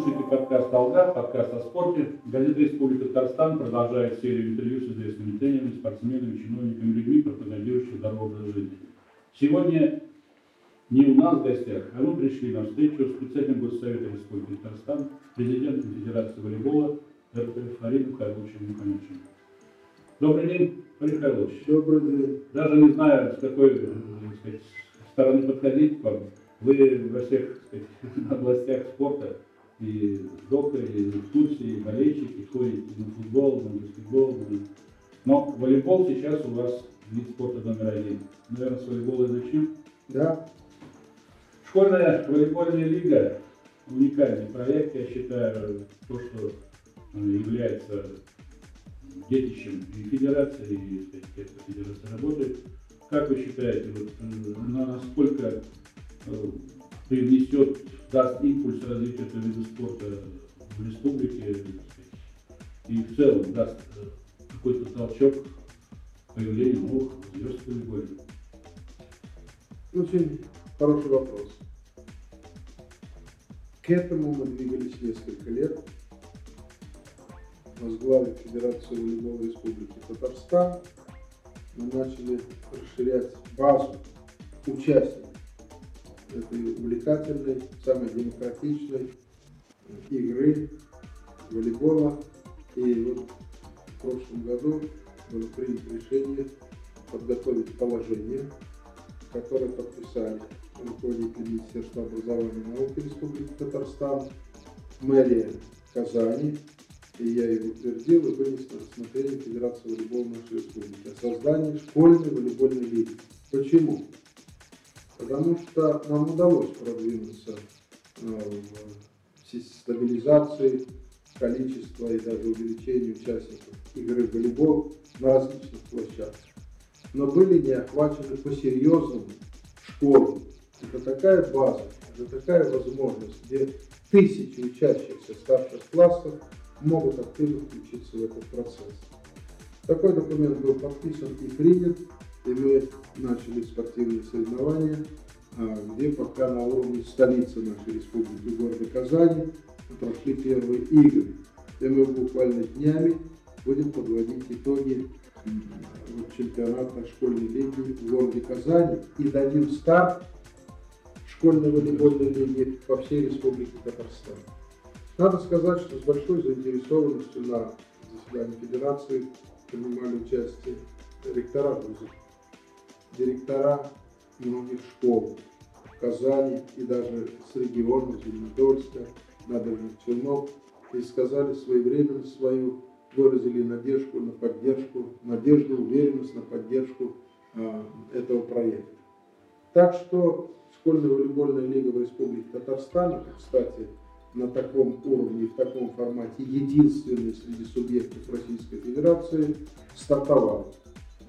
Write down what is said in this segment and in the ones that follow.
слушаете подкаст «Алга», подкаст о спорте. Газета «Республика Татарстан» продолжает серию интервью с известными тренерами, спортсменами, чиновниками, людьми, пропагандирующими здоровый образ жизни. Сегодня не у нас в гостях, а мы пришли на встречу с председателем Госсовета Республики Татарстан, президентом Федерации волейбола Фаридом Хайруловичем Мухаммедовичем. Добрый день, Фарид Хайрулович. Добрый день. Даже не знаю, с какой э, сказать, стороны подходить к вам. Вы во всех сказать, областях спорта и докторы, и экскурсии, и болельщики, ходите на футбол, на баскетбол. Но волейбол сейчас у вас вид спорта номер один. Наверное, с волейбола начнем? Да. Школьная волейбольная лига – уникальный проект, я считаю, то, что э, является детищем и федерации, и кто федерация работает. Как вы считаете, вот, э, насколько э, привнесет, даст импульс развитию этого вида спорта в республике и в целом даст какой-то толчок появлению новых звезд волейболе? Очень хороший вопрос. К этому мы двигались несколько лет. Возглавив Федерацию волейбола Республики Татарстан, мы начали расширять базу участников этой увлекательной, самой демократичной игры волейбола. И вот в прошлом году было принято решение подготовить положение, которое подписали руководитель Министерства образования и науки Республики Татарстан, мэрия Казани, и я его утвердил и вынес на рассмотрение Федерации волейбола нашей республики о создании школьной волейбольной лиги. Почему? Потому что нам удалось продвинуться э, в стабилизации количества и даже увеличению участников игры в волейбол на различных площадках. Но были не охвачены по-серьезному школы, это такая база, это такая возможность, где тысячи учащихся старших классов могут активно включиться в этот процесс. Такой документ был подписан и принят, и мы начали спортивные соревнования, а, где пока на уровне столицы нашей республики, города Казани, прошли первые игры. И мы буквально днями будем подводить итоги чемпионата школьной лиги в городе Казани и дадим старт школьной волейбольной лиги по всей Республике Татарстан. Надо сказать, что с большой заинтересованностью на заседании Федерации принимали участие ректора вузов, директора многих школ в Казани и даже с регионов Зеленодольска, набережных Челнов, и сказали своевременно свою, выразили надежду на поддержку, надежду, уверенность на поддержку э, этого проекта. Так что школьная волейбольная лига в Республике Татарстан, кстати, на таком уровне, в таком формате, единственный среди субъектов Российской Федерации, стартовала.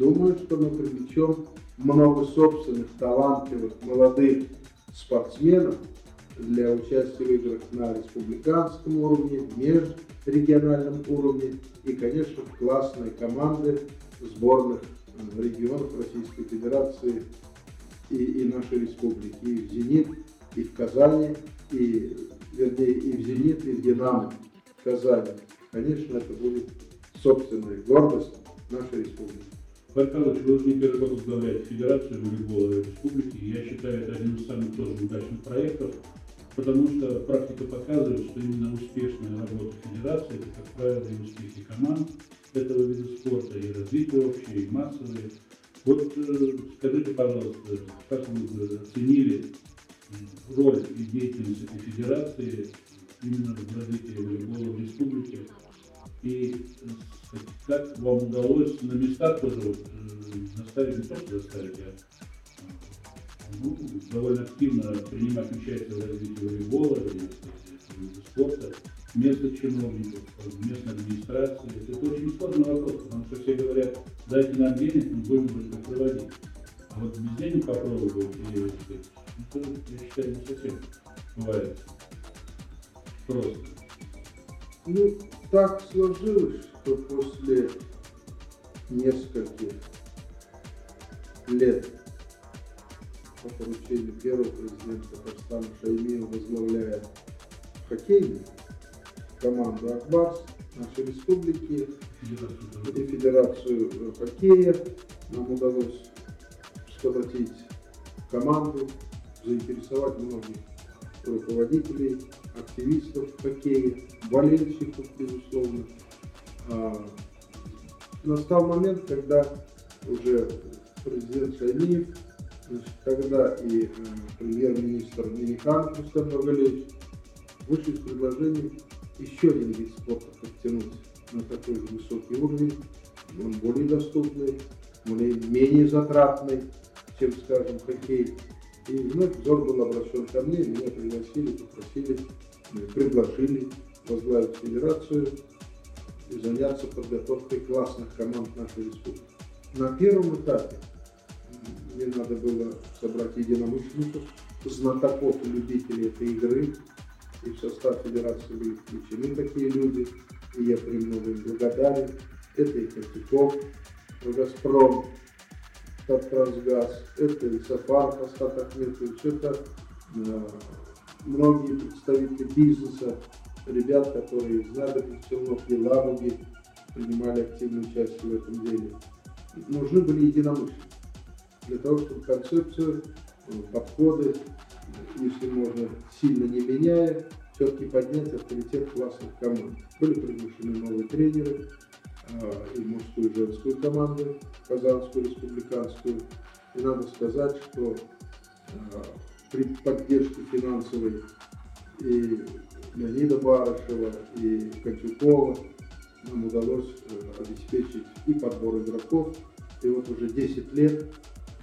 Думаю, что мы привлечем много собственных, талантливых, молодых спортсменов для участия в играх на республиканском уровне, межрегиональном уровне и, конечно, классные команды сборных регионов Российской Федерации и, и нашей республики, и в «Зенит», и в Казани, и, вернее, и в «Зенит», и в «Динамо» в Казани. Конечно, это будет собственная гордость нашей республики. Баркалыч, вы уже не первый год возглавляете Федерацию волейбола республики, я считаю, это один из самых тоже удачных проектов, потому что практика показывает, что именно успешная работа Федерации, это, как правило, и успехи команд этого вида спорта, и развитие общее, и массовое. Вот э, скажите, пожалуйста, как вы оценили роль и деятельность этой федерации именно в развитии волейбола в республике? И как вам удалось на местах тоже вот, э, заставить, не просто заставить, а ну, довольно активно принимать участие в развитии волейбола, и спорта, местных чиновников, местной администрации. Это очень сложный вопрос, потому что все говорят, дайте нам денег, мы будем это проводить. А вот без денег попробовать, и, это, я считаю, не совсем бывает просто. Ну, так сложилось, что после нескольких лет по поручению первого президента Татарстана Шаймиева возглавляя хоккейный команду «Акбарс» нашей республики и Федерацию э, хоккея. Нам удалось сколотить команду, заинтересовать многих руководителей, активистов хоккея, болельщиков, безусловно. А, Настал момент, когда уже президент значит, когда и э, премьер-министр Минихан Рустам Нургалевич вышли с предложением еще один вид спорта подтянуть на такой же высокий уровень, он более доступный, более менее затратный, чем, скажем, хоккей. И вновь взор был обращен ко мне, меня пригласили, попросили, предложили возглавить федерацию заняться подготовкой классных команд нашей республики. На первом этапе мне надо было собрать единомышленников, знатоков и любителей этой игры, и в состав федерации были включены такие люди, и я премного им благодарен. Это и Костяков, Газпром, Таттрансгаз, это и Сафаров Астат Ахметович, это э, многие представители бизнеса, ребят, которые из Надобных Челнов, Елабуги принимали активное участие в этом деле. Нужны были единомышленники для того, чтобы концепцию, э, подходы, если можно, сильно не меняя, все-таки поднять авторитет классных команд. Были приглашены новые тренеры, а, и мужскую, и женскую команду, Казанскую, республиканскую. И надо сказать, что а, при поддержке финансовой и Леонида Барышева, и Котюкова нам удалось э, обеспечить и подбор игроков. И вот уже 10 лет,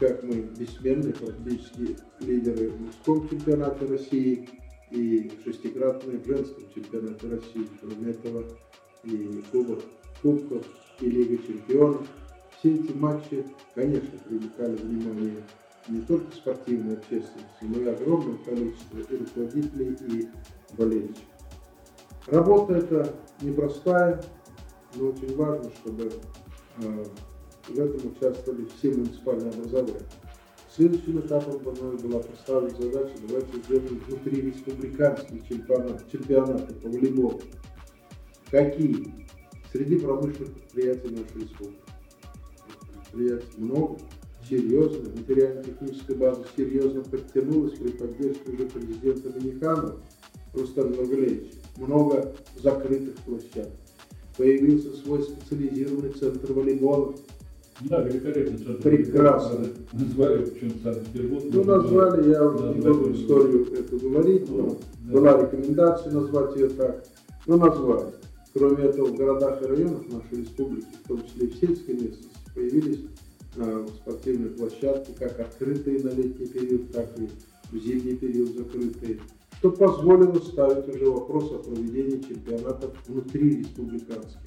как мы бессменные практически лидеры в мужском чемпионате России и шестикратные в женском чемпионате России. Кроме этого, и Кубок Кубков, и Лига Чемпионов. Все эти матчи, конечно, привлекали внимание не только спортивной общественности, но и огромное количество и руководителей, и болельщиков. Работа эта непростая, но очень важно, чтобы э, в этом участвовали все муниципальные образования. Следующим этапом мной была поставлена задача, давайте сделаем внутри республиканские чемпионаты, чемпионаты по волейболу. Какие? Среди промышленных предприятий нашей республики. Предприятий много, серьезно, материально-техническая база серьезно подтянулась при поддержке уже президента Доминикана Рустама Нургалевича. Много закрытых площадок. Появился свой специализированный центр волейбола. Да, великолепно. центр. Прекрасно. Назвали почему-то Санкт-Петербург. Ну, назвали, я уже не буду историю эту говорить, но Да. была рекомендация назвать ее так. Но назвали. Кроме этого, в городах и районах нашей республики, в том числе и в сельской местности, появились спортивные площадки, как открытые на летний период, так и в зимний период закрытые, что позволило ставить уже вопрос о проведении чемпионатов внутри республиканских.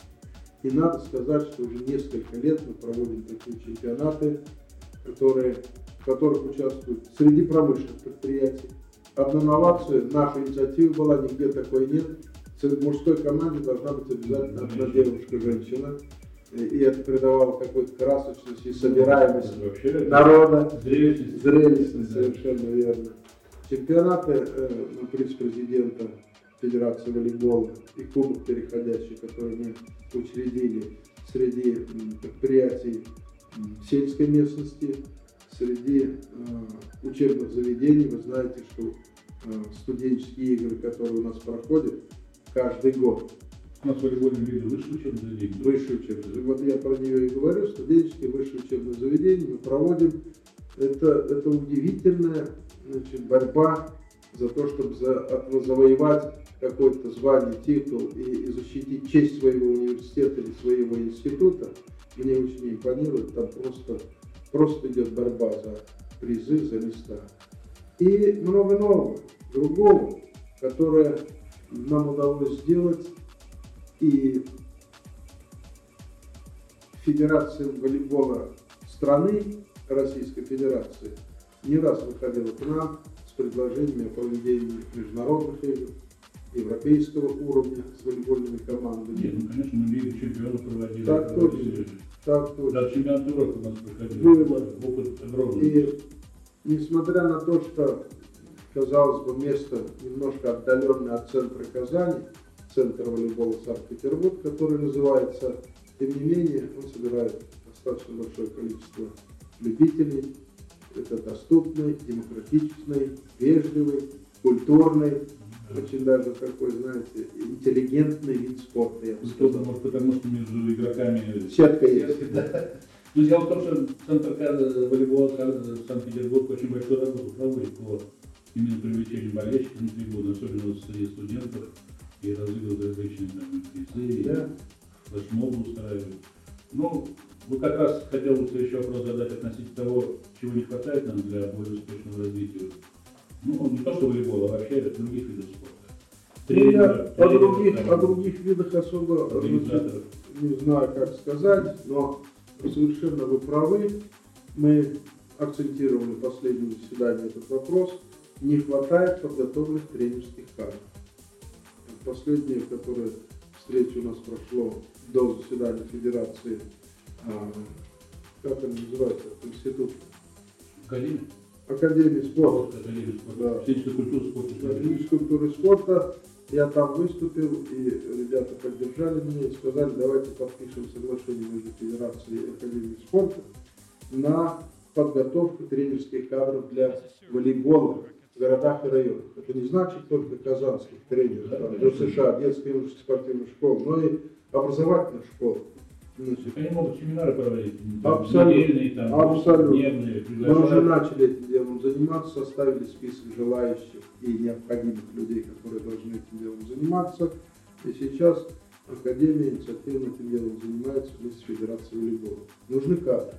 И надо сказать, что уже несколько лет мы проводим такие чемпионаты, которые, в которых участвуют среди промышленных предприятий. Одна новация, наша инициатива была, нигде такой нет. В мужской команде должна быть обязательно одна девушка-женщина. И это придавало какую-то красочность и собираемость Вообще, народа. зрелищность. Зрелищность, совершенно верно. Чемпионаты э, на приз президента Федерации волейбола и Кубок переходящий, который мы учредили среди предприятий сельской местности, среди э, учебных заведений. Вы знаете, что э, студенческие игры, которые у нас проходят каждый год, У нас волейбольный лига высшее учебное заведение. высшее учебное заведение. Вот я про нее и говорю, студенческие высшие учебные заведения мы проводим. Это, это удивительная значит, борьба за то, чтобы за, завоевать какое-то звание, титул и, и защитить честь своего университета или своего института. Мне очень импонирует, там просто, просто идет борьба за призы, за места. И много нового, другого, которое нам удалось сделать. И Федерация волейбола страны Российской Федерации не раз выходила к нам с предложениями о проведении международных игр, европейского уровня с волейбольными командами. Нет, ну, конечно, мы Лигу чемпионов проводили. Так проводили. Так точно. Да, чемпионат Европы у нас проходил. Было. Опыт огромный. И несмотря на то, что, казалось бы, место немножко отдаленное от центра Казани, Центр волейбола Санкт-Петербург, который называется. Тем не менее, он собирает достаточно большое количество любителей. Это доступный, демократичный, вежливый, культурный, очень даже такой, знаете, интеллигентный вид спорта, я бы сказал. может, потому что между игроками Сетка есть. Да. Ну, дело в том, что Центр волейбола Санкт-Петербург очень большую работу проводит по именно привлечению болельщиков на трибуны, особенно среди студентов, и разыгрывают различные там, призы, Да. флешмобы устраивают. Ну, вы как раз хотел бы следующий вопрос задать относительно того, чего не хватает нам для более успешного развития. Ну, не то что волейбола, а вообще других видов спорта. Ну, я о других, там, о других видах особо организаторов. не знаю, как сказать, но совершенно вы правы. Мы акцентировали в последнем заседании этот вопрос. Не хватает подготовленных тренерских кадров. Последнее, которое встреча у нас прошло до заседания Федерации, а, как он называется, институт Академия? Академии спорта. Спорт, Академия спорта. Да. Физическая культура, спорта. физической культуры спорта. Я там выступил, и ребята поддержали меня и сказали, давайте подпишем соглашение между Федерацией и Академией спорта на подготовку тренерских кадров для волейбола в городах и районах. Это не значит только казанских тренеров, там, ДСШ, детских и юношеских спортивных школ, но и образовательных школ. Значит, Они могут семинары проводить, Абсолютно. недельные, там, Абсолютно. дневные, Мы уже начали этим делом заниматься, составили список желающих и необходимых людей, которые должны этим делом заниматься. И сейчас Академия инициативно этим делом занимается вместе с Федерацией волейбола. Нужны кадры.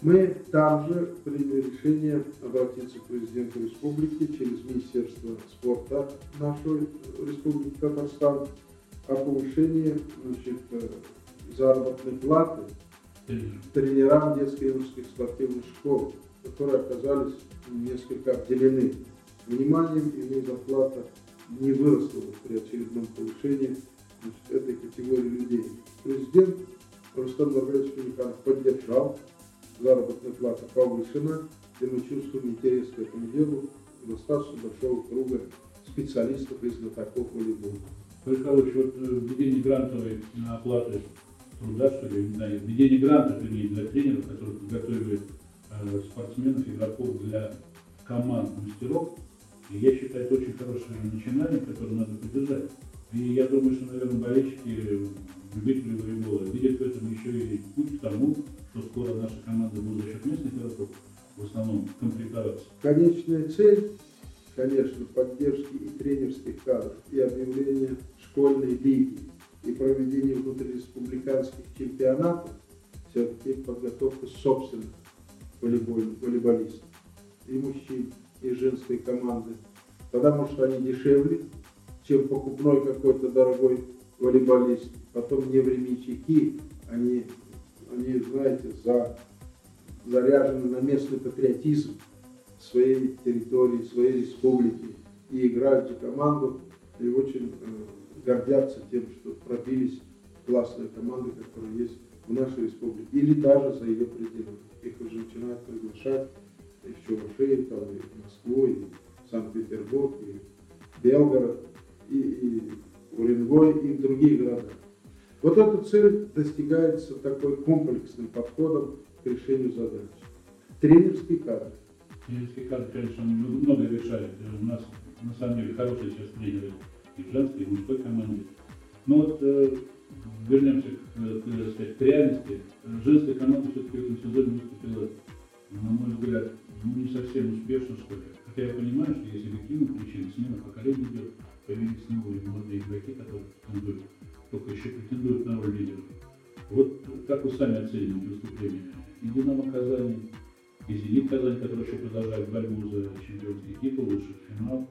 Мы также приняли решение обратиться к президенту республики через Министерство спорта нашей республики Татарстан о повышении значит, заработной платы тренерам детско-юношеских спортивных школ, которые оказались несколько обделены вниманием, и у них зарплата не выросла при очередном повышении значит, этой категории людей. Президент Рустам Нургалевич Миниханов поддержал, заработная плата повышена, и мы чувствуем интерес к этому делу достаточно большого круга специалистов и знатоков волейбола. Борис Павлович, вот э, введение грантовой оплаты труда, что ли, не знаю, введение грантов, вернее, для тренеров, которые подготовили э, спортсменов, игроков для команд мастеров, и я считаю, это очень хорошее начинание, которое надо поддержать. И я думаю, что, наверное, болельщики, любители волейбола видят в этом еще и путь к тому, что скоро наша команда будет за местных игроков в основном комплектоваться. Конечная цель, конечно, поддержки и тренерских кадров, и объявления школьной лиги, и проведение внутриреспубликанских чемпионатов, все-таки подготовка собственных волейболистов, и мужчин, и женской команды. Тогда, может, они дешевле, чем покупной какой-то дорогой волейболист. Потом не временщики, они, они, знаете, за, заряжены на местный патриотизм своей территории, своей республики и играют за команду и очень э, гордятся тем, что пробились классные команды, которые есть в нашей республике, или даже за ее пределами. Их уже начинают приглашать и в Чувашию, там, и в Москву, и в Санкт-Петербург, и в Белгород, и, и в Уренгой, и в другие города. Вот эта цель достигается такой комплексным подходом к решению задач. Тренерский кадр. Тренерский кадр, конечно, много решает. У нас на самом деле хорошие сейчас тренеры и в женской, и в мужской команде. Но вот э, вернемся к, к, так сказать, к реальности. Женская команда все-таки в этом сезоне выступила, на мой взгляд, ну, не совсем успешно, что ли. Хотя я понимаю, что есть объективные причины, смена поколения идет, появились новые молодые игроки, которые претендуют, только еще претендуют на роль лидеров. Вот как вы сами оцениваете выступление и Динамо Казани, и Зенит Казань, который еще продолжает борьбу за чемпионский титул, в финал.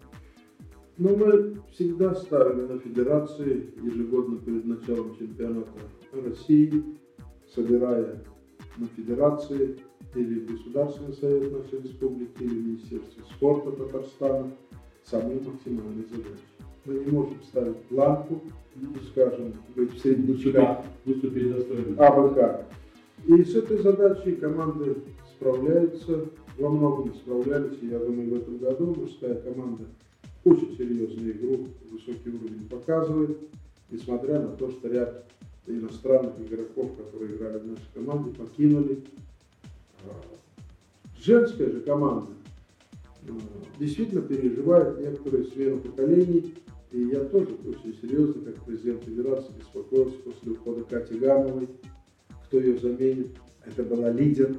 Но мы всегда ставили на федерации ежегодно перед началом чемпионата России, собирая на федерации или Государственный совет нашей республики, или Министерство спорта Татарстана самые максимальные задачи. Мы не можем ставить планку, ну, скажем, быть в среднячках Выступили достойно. АБК. И с этой задачей команды справляются, во многом справлялись, и я думаю, в этом году мужская команда очень серьезную игру, высокий уровень показывает, несмотря на то, что ряд иностранных игроков, которые играли в нашей команде, покинули. А, женская же команда э, действительно переживает некоторые смену поколений, и я тоже очень серьезно, как президент Федерации, беспокоился после ухода Кати Гамовой, кто ее заменит. Это была лидер,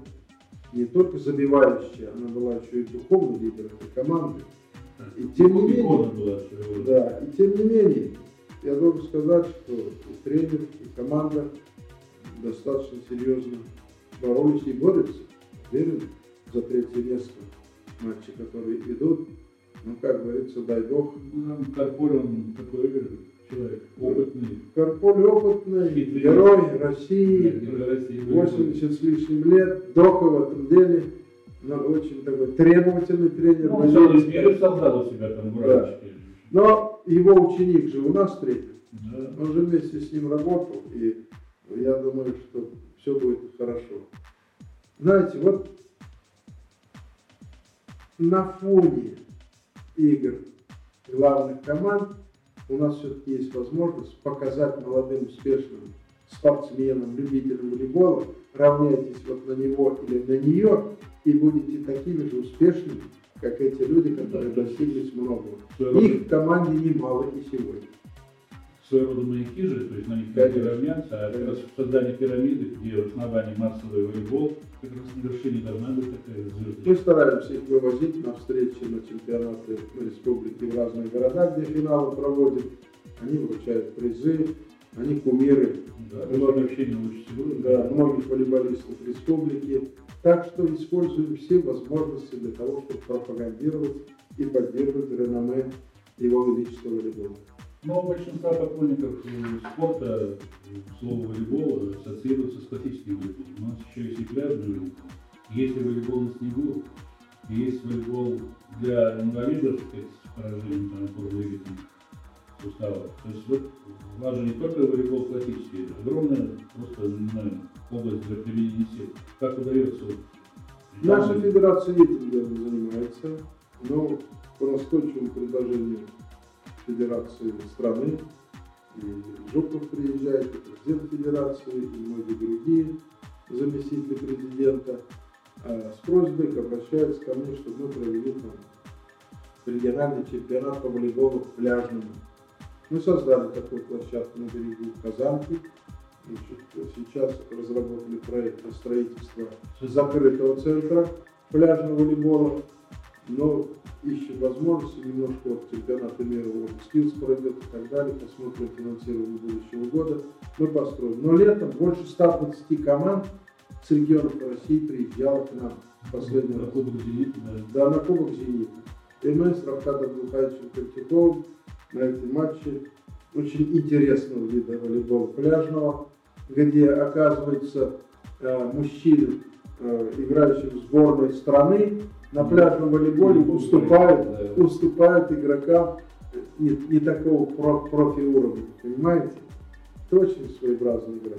не только забивающая, она была еще и духовный лидер этой команды. И тем не менее, да, и тем не менее, я должен сказать, что и тренер, и команда достаточно серьезно боролись и борются, уверен, за третье место матчи, которые идут. Ну, как говорится, дай бог. Ну, Карполь, он такой человек, опытный. Карполь опытный, Хитрый. герой России, герой России 80 с лишним лет, Дока в этом деле, но очень такой требовательный тренер. Ну, он целый создал у себя там да. Но его ученик же у нас тренер. Да. Он же вместе с ним работал, и я думаю, что все будет хорошо. Знаете, вот на фоне игр главных команд у нас все-таки есть возможность показать молодым успешным спортсменам, любителям волейбола, равняйтесь вот на него или на нее, и будете такими же успешными, как эти люди, которые достигли многого. Их в команде немало и сегодня. Своего рода маяки же, то есть на них надо равняться, а как раз создание пирамиды, где в основании массовый волейбол, как раз на вершине должна быть такая звезда. Мы стараемся их вывозить на встречи, на чемпионаты республики в разные города, где финалы проводят. Они вручают призы, они кумиры да, многих, да, многих волейболистов республики. Так что используем все возможности для того, чтобы пропагандировать и поддерживать реноме Его Величества волейбола. Но большинство поклонников э, спорта, слово волейбол ассоциируется с классическим волейболом. У нас еще есть и пляжный волейбол, есть и волейбол на снегу, есть волейбол для инвалидов с поражением там, суставов. То есть вот важен не только волейбол классический, огромная просто, не знаю, область для применения сил. Как удается? Наша федерация этим делом занимается, но по настойчивому предложению Федерации страны. И Жуков приезжает, и президент Федерации, и многие другие заместители президента а с просьбой обращаются ко мне, чтобы мы провели там региональный чемпионат по волейболу пляжному. Мы создали такую площадку на берегу Казанки. Значит, сейчас разработали проект на строительство закрытого центра пляжного волейбола. Но ищем возможности, немножко вот чемпионата мира World Skills пройдет и так далее, посмотрим финансирование будущего года, мы построим. Но летом больше 120 команд с регионов России приезжало к нам в последний на раз. Кубок Зенита, да? Да, на Кубок Зенита. И мы с Михайловичем Картяковым на эти матчи очень интересного вида волейбола пляжного, где, оказывается, э, мужчины, э, играющие в сборной страны, на пляжном волейболе уступают, уступают игрокам не, не такого про, профи уровня, понимаете? Это очень своеобразная игра.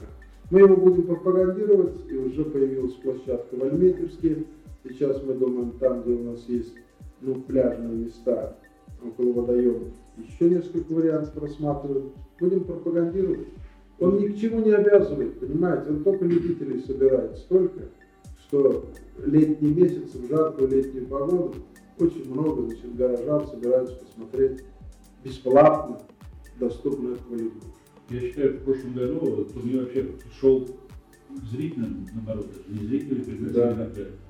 Мы его будем пропагандировать, и уже появилась площадка в Альметьевске. Сейчас мы думаем, там, где у нас есть ну, пляжные места около водоемов, еще несколько вариантов рассматриваем. Будем пропагандировать. Он ни к чему не обязывает, понимаете? Он только любителей собирает столько, что летний месяц, в жаркую летнюю погоду, очень много значит, горожан собираются посмотреть бесплатно доступную волейбол. Я считаю, в прошлом году турнир вообще шел зрительным, наоборот, не зрители пригласили да.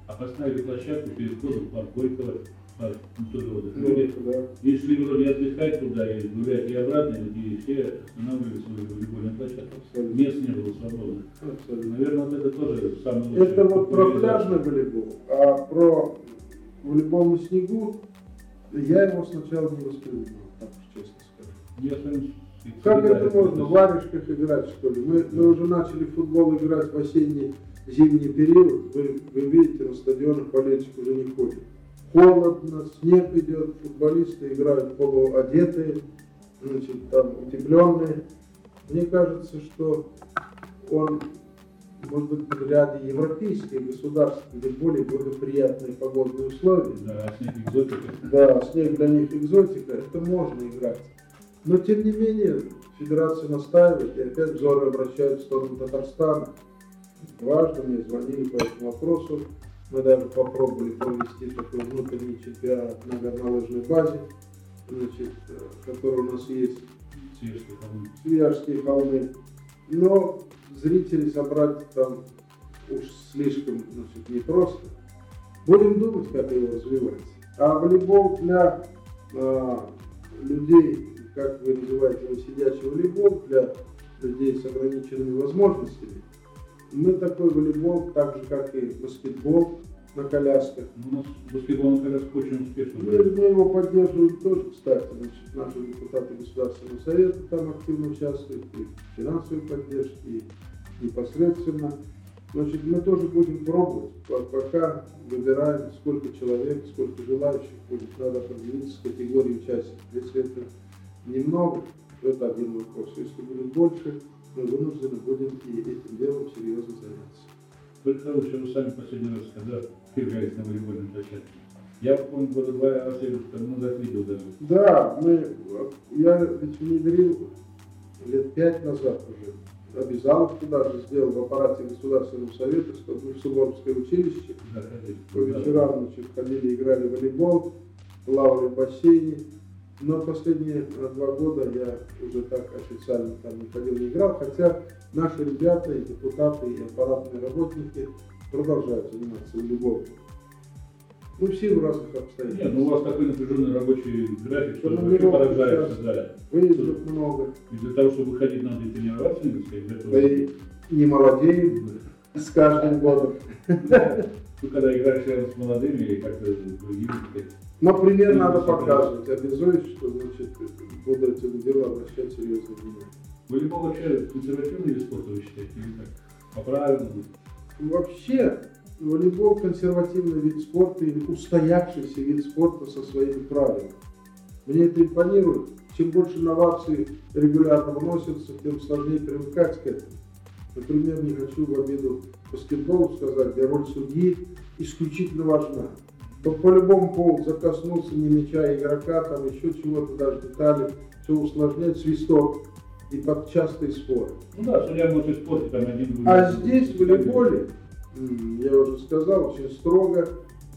а поставили площадку перед входом в парк Горького, Ну, да. И шли вроде отдыхать туда, и гулять, и обратно, и все останавливали свою волейбольную площадку. Абсолютно. Мест не было свободно. Абсолютно. Наверное, вот это тоже самое лучшее. Это вот про пляжный волейбол, а про волейбол на снегу я его сначала не воспринимал, так честно скажу. Я как это можно? В варежках играть, что ли? Мы, мы уже начали в футбол играть в осенний, зимний период. Вы, вы видите, на стадионах болельщик уже не ходит. Холодно, снег идет, футболисты играют полуодетые, значит, там утепленные. Мне кажется, что он может быть, в ряде европейских государств, где более благоприятные погодные условия, Да, снег экзотика. да, снег для них экзотика, это можно играть. Но, тем не менее, Федерация настаивает, и опять взоры обращают в сторону Татарстана. Важно, мне звонили по этому вопросу. Мы даже попробовали провести такой внутренний чемпионат на горнолыжной базе, значит, э, который у нас есть. Свияжские холмы. Но зрителей собрать там уж слишком значит, непросто. Будем думать, как его развивать. А волейбол для а, людей, как вы называете его, сидячий волейбол, для людей с ограниченными возможностями, мы такой волейбол, так же как и баскетбол на колясках, Ну, У нас баскетбол на коляске очень успешно. мы, мы его поддерживаем тоже, кстати. Значит, наши депутаты Государственного совета там активно участвуют, и в финансовой поддержке, и непосредственно. Значит, мы тоже будем пробовать, По- пока выбираем, сколько человек, сколько желающих будет. Надо определиться с категорией участников. Если это немного, то это один вопрос. Если будет больше, мы вынуждены будем и этим делом серьезно заняться. Только лучше вы сами последний раз, когда впрягались на волейбольном площадке. Я помню, года два раз я там назад видел даже. Да, мы, я ведь внедрил лет пять назад уже, обязал их туда же, сделал в аппарате Государственного совета, что мы в Суворовское училище, Заходили. по вечерам значит, ходили, играли в волейбол, плавали в бассейне. Но последние э, два года я уже так официально там не ходил, не играл, хотя наши ребята, и депутаты, и аппаратные работники продолжают заниматься волейболом. Ну, в силу разных обстоятельств. Нет, ну у вас такой напряженный рабочий график, что поражается, сейчас. да. Выездов много. И для того, чтобы ходить, надо и тренироваться, надо сказать, для этого. Да и не молодеем с каждым годом. Ну, когда играешь рядом с молодыми или как-то другими, Но пример надо показывать, обязуюсь, что значит, буду этим делом обращать серьезное внимание. волейбол вообще консервативный вид спорта, вы считаете, или как? По-правильному? Вообще, волейбол консервативный вид спорта или устоявшийся вид спорта со своими правилами. Мне это импонирует. Чем больше новаций регулярно вносятся, тем сложнее привыкать к этому. Например, не хочу в обиду баскетболу сказать, где роль судьи исключительно важна. То по любому поводу закоснуться не мяча игрока, там еще чего-то, даже детали, все усложняет свисток и под частые споры. Ну да, судья может испортить там один А здесь в волейболе, я уже сказал, очень строго,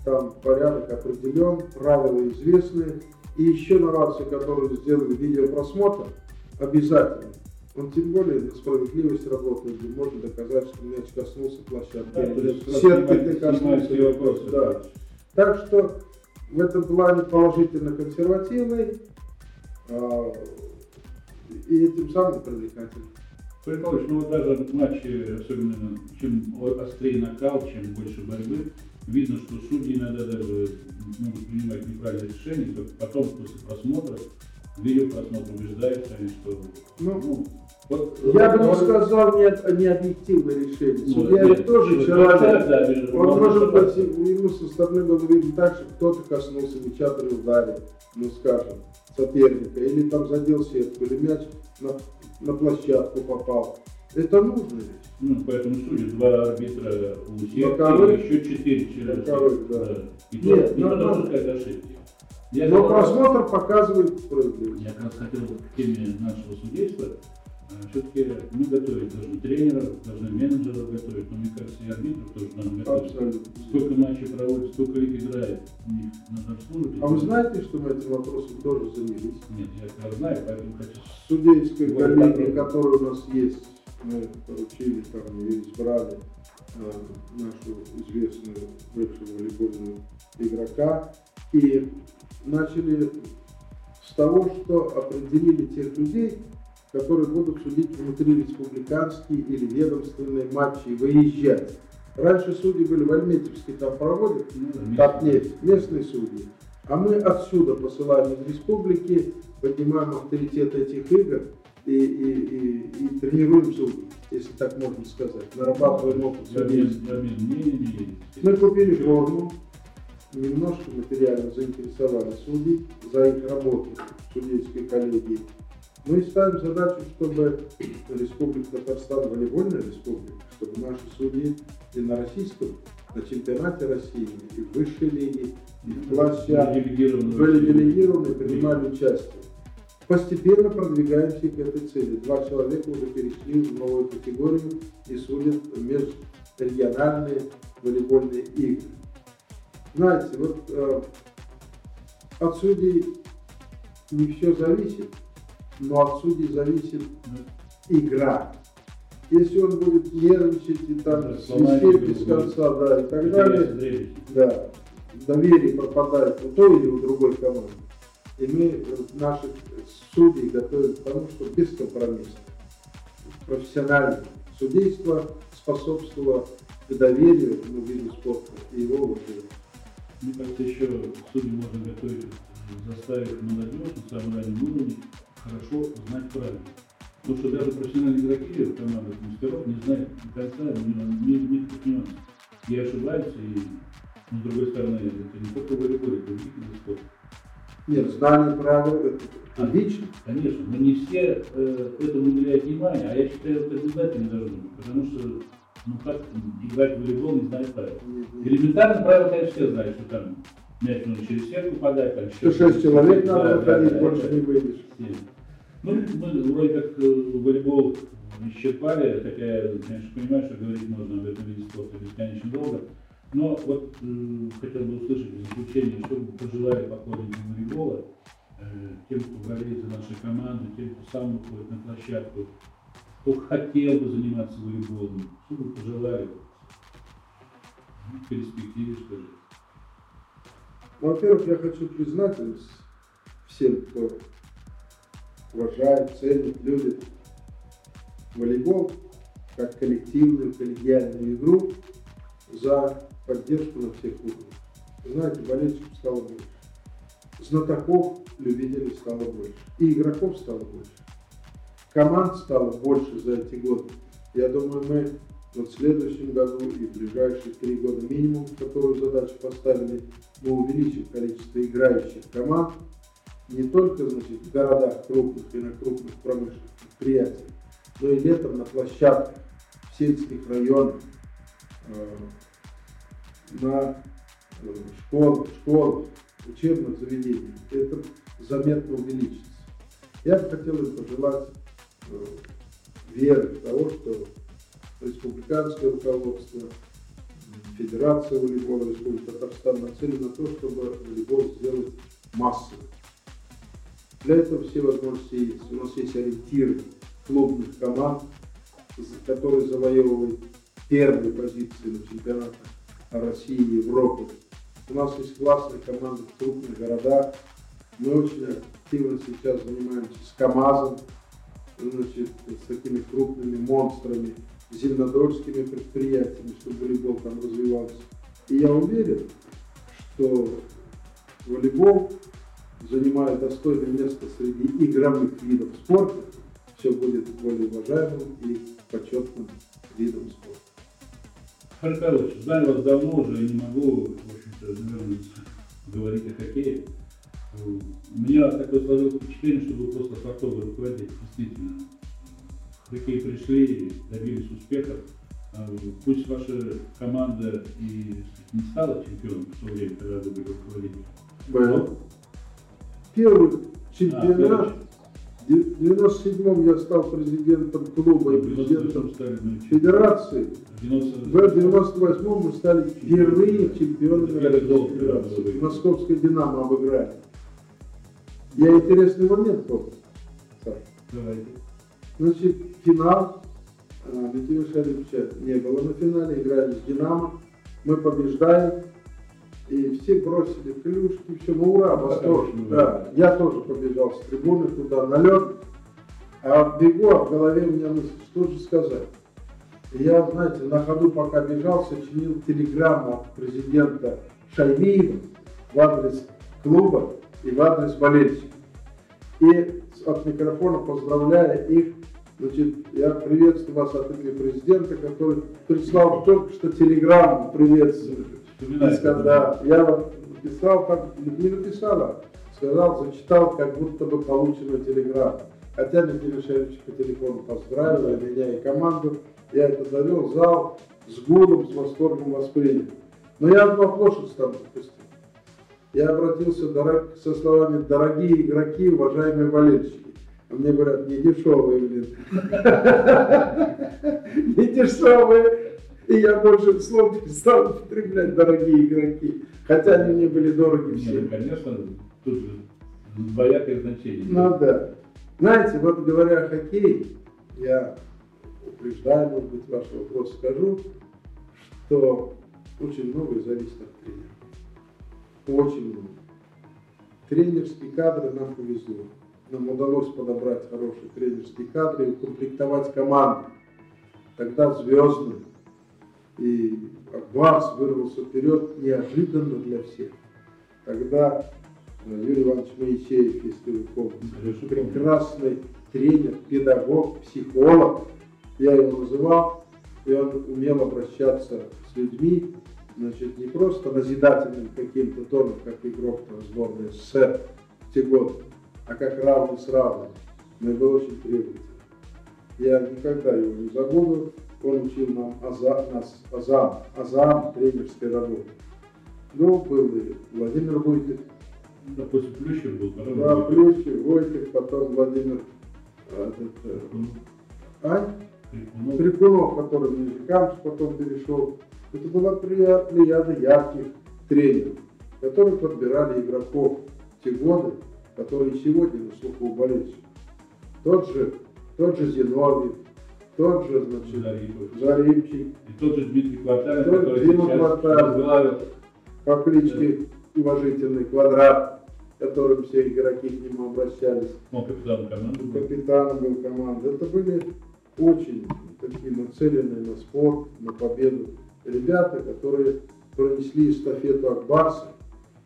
там порядок определен, правила известны. И еще новация, которую сделали видеопросмотр, обязательно. Он тем более на справедливость работает, где можно доказать, что мяч коснулся площадки. Да, Сетки ты коснулся. Да. Так что в этом плане положительно консервативный а, и этим самым привлекательный. Олег Павлович, ну вот даже в матче, особенно чем острее накал, чем больше борьбы, видно, что судьи иногда даже могут принимать неправильные решения, только потом, после просмотра, видеопросмотра убеждаются они, что... Ну, Ну, вот, Я бы не сказал не, не объективное решение. Ну, Судья ведь тоже да, да, да, Он может быть, ему со стороны было видно так, что кто-то коснулся мяча при ударе, ну скажем, соперника, или там задел сетку, или мяч на, на площадку попал. Это нужно ведь. Ну, поэтому судят два арбитра у Боковых. еще четыре через Боковых, да. И то, Нет, и то нормально. допускают ошибки. Я Но просмотр показывает справедливость. Я как раз хотел к теме нашего судейства. Все-таки мы готовить должны тренеров, должны менеджеров готовить, но мне кажется, и арбитров тоже надо готовить. Абсолютно. Сколько матчей проводят, сколько их играет, них надо обслуживать. А вы знаете, что мы этим вопросом тоже занялись? Нет, я это знаю, поэтому хочу... Судейской Вот коллегии, так. которая у нас есть, мы поручили, там, избрали э, нашу известную бывшую волейбольную игрока и начали с того, что определили тех людей, которые будут судить внутри республиканские или ведомственные матчи и выезжать. Раньше судьи были в Альметьевске, там проводят, Ну, так нет, местные судьи. А мы отсюда посылаем из республики, поднимаем авторитет этих игр и, и, и, и тренируем судей, если так можно сказать. Нарабатываем опыт мнениями. Мы купили форму, немножко материально заинтересовали судей за их работу в судейской коллегии. Мы ставим задачу, чтобы Республика Татарстан, волейбольная республика, чтобы наши судьи и на российском, на чемпионате России, и в высшей лиге, и в классе были делегированы, принимали участие. Постепенно продвигаемся к этой цели. Два человека уже перешли в новую категорию и судят межрегиональные волейбольные игры. Знаете, вот э, от судей не все зависит, но от судей зависит игра. Если он будет нервничать и там свистеть без конца, да, и так далее, да, доверие пропадает у той или у другой команды. И мы наших судей готовим к тому, что бескомпромиссно, профессиональное судейство способствовало к доверию к виду спорта и его уважению. Мне кажется, еще судьи можно готовить, заставить молодежь на самом уровне хорошо знать правила. Потому что даже профессиональные игроки в командах мастеров не знают до конца некоторых нюансов. И ошибаются, и но с другой стороны, это не только волейбол, это другие виды спорта. Нет, знание правил это отлично. Конечно, но не все э, этому уделяют внимание, а я считаю, это обязательно должно быть, потому что ну как играть в волейбол, не знать правил. Элементарно правила, конечно, все знают, что там мяч нужно через сетку подать. Там, что шесть человек надо выходить, больше не выйдешь. Ну, мы вроде как э, волейбол исчерпали, хотя я, конечно, понимаю, что говорить можно об этом виде спорта бесконечно долго. Но вот э, хотел бы услышать в заключение, что бы пожелали поклонникам волейбола, э, тем, кто болеет за наши команды, тем, кто сам выходит на площадку, кто хотел бы заниматься волейболом, что бы пожелали ну, в перспективе, что ли? Ну, во-первых, я хочу признательность всем, кто уважает, ценит, любит волейбол как коллективную, коллегиальную игру за поддержку на всех уровнях. Знаете, болельщиков стало больше. Знатоков, любителей стало больше. И игроков стало больше. Команд стало больше за эти годы. Я думаю, мы вот в следующем году и в ближайшие три года минимум, которую задачу поставили, мы увеличим количество играющих команд не только значит, в городах крупных и на крупных промышленных предприятиях, но и летом на площадках, в сельских районах, э, на э, школах, школах, учебных заведениях. Это заметно увеличится. Я бы хотел им пожелать э, веры в того, что республиканское руководство, Федерация волейбола Республики Татарстан нацелена на то, чтобы волейбол сделать массовым. Для этого все возможности есть. У нас есть ориентиры клубных команд, которые завоевывают первые позиции на чемпионатах России и Европы. У нас есть классные команды в крупных городах. Мы очень активно сейчас занимаемся с КАМАЗом, значит, с такими крупными монстрами, зеленодольскими предприятиями, чтобы волейбол там развивался. И я уверен, что волейбол, занимая достойное место среди игровых видов спорта, все будет более уважаемым и почетным видом спорта. Харкалыч, знаю вас давно уже, не могу, в общем-то, наверное, говорить о хоккее. У меня такое сложилось впечатление, что вы просто фартовый руководитель, действительно. Хоккей пришли, добились успехов. А, пусть ваша команда и не стала чемпионом в то время, когда вы были руководителем. Был. Первый чемпионат а, в 97-м я стал президентом клуба и президентом федерации. В 98-м мы стали впервые чемпионами Российской Московская «Динамо» обыграли. Я интересный момент помню. Значит, финал. Дмитрия Шаревича не было на финале, играли с «Динамо». Мы побеждаем и все бросили клюшки, все, ну ура, восторг. Да, я тоже побежал с трибуны туда на лед, а бегу, а в голове у меня мысль, что же сказать. И я, знаете, на ходу пока бежал, сочинил телеграмму от президента Шаймиева в адрес клуба и в адрес болельщиков. И от микрофона поздравляя их, значит, я приветствую вас от имени президента, который прислал только что телеграмму приветствую да, я вот написал, как не написала, сказал, зачитал, как будто бы получено телеграмму. Хотя Михаил Михайлович по телефону поздравил и меня, и команду. Я это довел, зал с гулом, с восторгом воспринял. Но я одну оплошность там допустил. Я обратился дорог- со словами «Дорогие игроки, уважаемые болельщики». А мне говорят, не дешевые, блин. Не дешевые. И я больше слов перестал употреблять «дорогие игроки». Хотя они мне были дороги все. ну, конечно, тут же двоякое значение. Ну да. Знаете, вот говоря о хоккее, я упреждаю, может быть, ваш вопрос скажу, что очень многое зависит от тренера. Очень много. Тренерские кадры нам повезло. Нам удалось подобрать хорошие тренерские кадры и укомплектовать команду. Тогда звездную. И Акбарс вырвался вперед неожиданно для всех. Тогда э, Юрий Иванович Моисеев, если вы помните, прекрасный тренер, педагог, психолог, я его называл, и он умел обращаться с людьми, значит, не просто назидательным каким-то тоном, как игрок там, сборной СССР в те годы, а как равный с равным. Но и был очень требовательный. Я никогда его не забуду. Он учил нам аза, нас азам, азам тренерской работы. Ну, был и Владимир Войтых, Да, после Плющев был, потом да, Плющев, Войтых, потом Владимир э, этот, э, Крикунов. Крикунов, который в Нижнекамск потом перешел. Это была плеяда ярких тренеров, которые подбирали игроков те годы, которые сегодня на слуху болельщиков. Тот же, тот же Зиновьев, тот же, значит, Зарипов. Заримчик, И тот же Дмитрий Кварталин, Тот который Дима сейчас Кварталин. возглавил по кличке уважительный квадрат, которым все игроки к нему обращались. ну, капитаном команды. был. капитаном был команды. Это были очень такие нацеленные на спорт, на победу ребята, которые пронесли эстафету Акбарса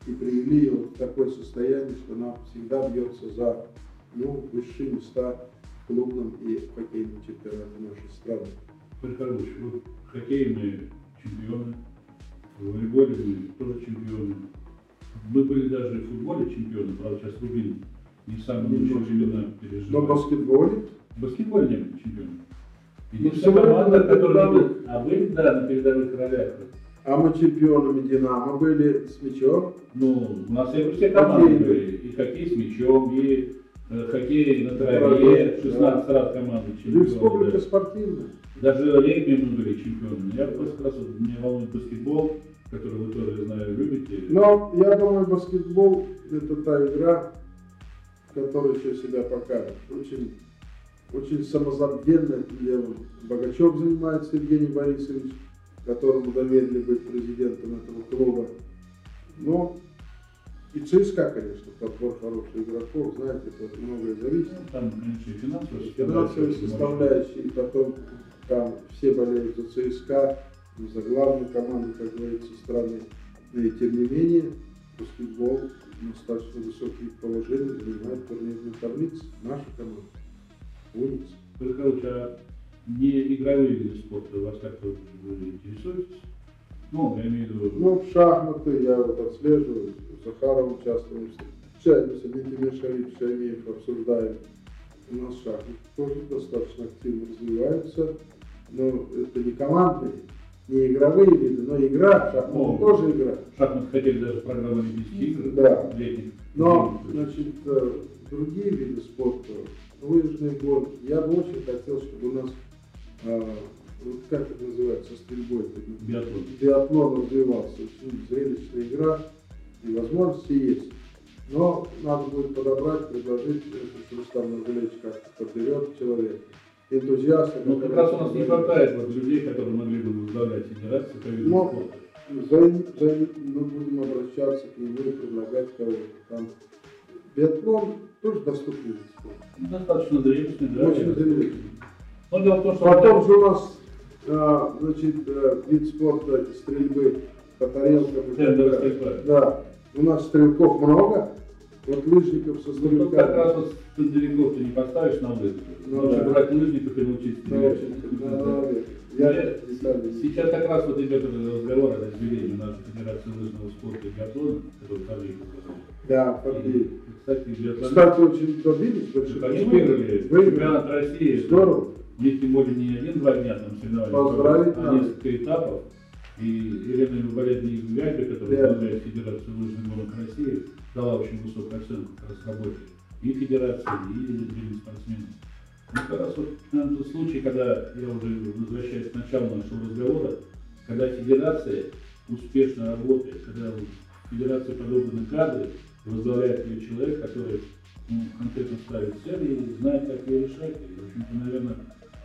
и привели его в такое состояние, что она всегда бьется за ну, высшие места клубном и хоккейном чемпионате нашей страны. Карлович, вот в хоккее мы чемпионы, в волейболе мы тоже чемпионы. Мы были даже в футболе чемпионы, правда, сейчас Рубин не самые лучшие Немножко. времена Но в переживает. баскетболе В баскетболе не были чемпионами. Ну, Единственная команда, которая не была- А были, да, на передовых ролях. а мы чемпионами Динамо были с мячом. Ну, у нас и все команды были. И хоккей с мячом, и хоккей на траве, траве. 16 раз команды чемпионы. Республика да. спортивная. Даже регби мы были чемпионами. Я просто раз вот меня волнует баскетбол, который вы тоже, я знаю, любите. Но я думаю, баскетбол это та игра, которая еще себя покажет. Очень, очень самозабвенно делом Богачев занимается Евгений Борисович, которому доверили быть президентом этого клуба. Но и ЦСКА, конечно, подбор хороших игроков, знаете, тут многое зависит. Ну, Там, финансовая Финансовые составляющие, и потом там все болеют за ЦСКА, за главную команду, как говорится, страны. Но и тем не менее, баскетбол достаточно высокие положения занимает турнирную таблицу. Наша команда. Умница. Вы, короче, а не игровые виды спорта вас как-то интересуетесь? Ну, я имею в виду... Ну, в шахматы я вот отслеживаю, с Захаровым участвуем, встречаемся, Дмитрий Шариф, Шаймеев обсуждаем. У нас шахматы тоже достаточно активно развиваются, но это не командные, не игровые виды, но игра, шахматы О. тоже игра. Шахматы хотели даже программу Олимпийских игр Да. летних. Но, значит, э, другие виды спорта, лыжные гонки, я бы очень хотел, чтобы у нас, э, вот как это называется, со стрельбой, Биатлон. биатлон развивался. Очень зрелищная игра, и возможности есть. Но надо будет подобрать, предложить, что Рустам Нургалевич как-то подберет человека. Энтузиаста. Ну, как раз у нас не хватает вот людей, которые могли бы возглавлять федерацию по виду Ну, спорта. За, за- мы будем обращаться к нему и предлагать кого-то. Там биатлон тоже доступный вид спорта. Ну, Достаточно зрелищный, да. Очень зрелищный. Но дело в том, что... Потом же у нас значит, э, вид спорта стрельбы по тарелкам. далее. стрельба. Да, у нас стрелков много, вот лыжников со Ну, тут как раз стрелками. вот стендериков ты не поставишь на улицу. Ну, Лучше да. брать лыжников и научить Да, стрелять. очень, да, да, да. Я. Сейчас как раз вот идет разговор о разделении нашей Федерации лыжного спорта и биатлона, который указал. Да, победили. Кстати, биатлон... Кстати, очень добились, Они успехов. выиграли Выиграли. чемпионат России. Здорово. Тем более не один-два дня там соревновались, Поздравить а несколько этапов. И Елена Люболетная из Вяльбе, которая Да. возглавляет Федерацию лыжных гонок России, дала очень высокую оценку как раз работе и федерации, и другим спортсменам. Ну, как раз вот на тот случай, когда я уже возвращаюсь к началу нашего разговора, когда федерация успешно работает, когда в федерации подобраны кадры, возглавляет ее человек, который ну, конкретно ставит цели и знает, как ее решать. И, в общем-то, наверное,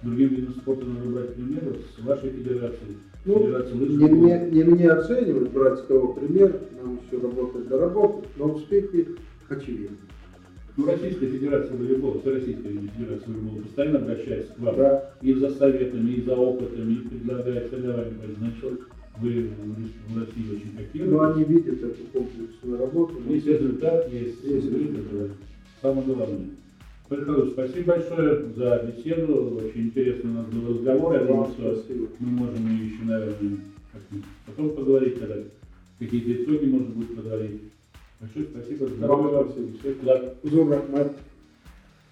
другим видом спорта надо брать пример вот с вашей федерацией, Ну, федерацией Не мне, не мне оценивать, брать с кого пример, нам еще работать доработать, но успехи очевидны. Ну, Российская Федерация волейбола, Всероссийская Федерация волейбола постоянно обращается к вам Да. и за советами, и за опытами, и предлагает соревнования. Значит, вы в России очень Но копируете. они видят эту комплексную работу. но Есть результат, есть, Есть результат, результат. самое главное. Павел спасибо большое за беседу. Очень интересный у нас был разговор. Я думаю, что спасибо. мы можем еще, наверное, потом поговорить, когда какие-то итоги можно будет подводить. Большое спасибо. Здоровья вам. спасибо. Рахмат.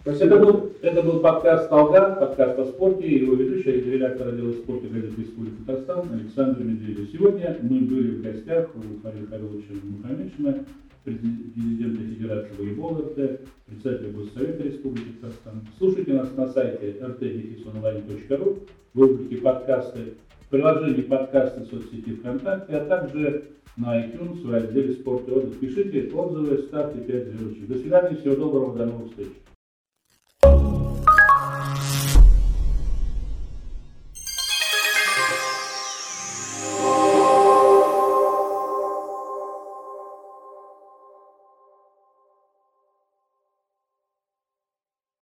Это был, это был подкаст «Толга», подкаст о спорте, его ведущий, редактор отдела спорта газеты «Республика Татарстан» Александр Медведев. Сегодня мы были в гостях у Михаила Павловича Мухаммедшина, президента Федерации волейбола РТ, председателя Госсовета Республики Татарстан. Слушайте нас на сайте rt.online.ru в рубрике «Подкасты», в приложении «Подкасты» соцсети ВКонтакте, а также на iTunes в разделе «Спорт и отдых». Пишите отзывы, ставьте 5 звездочек. До свидания, всего доброго, до новых встреч.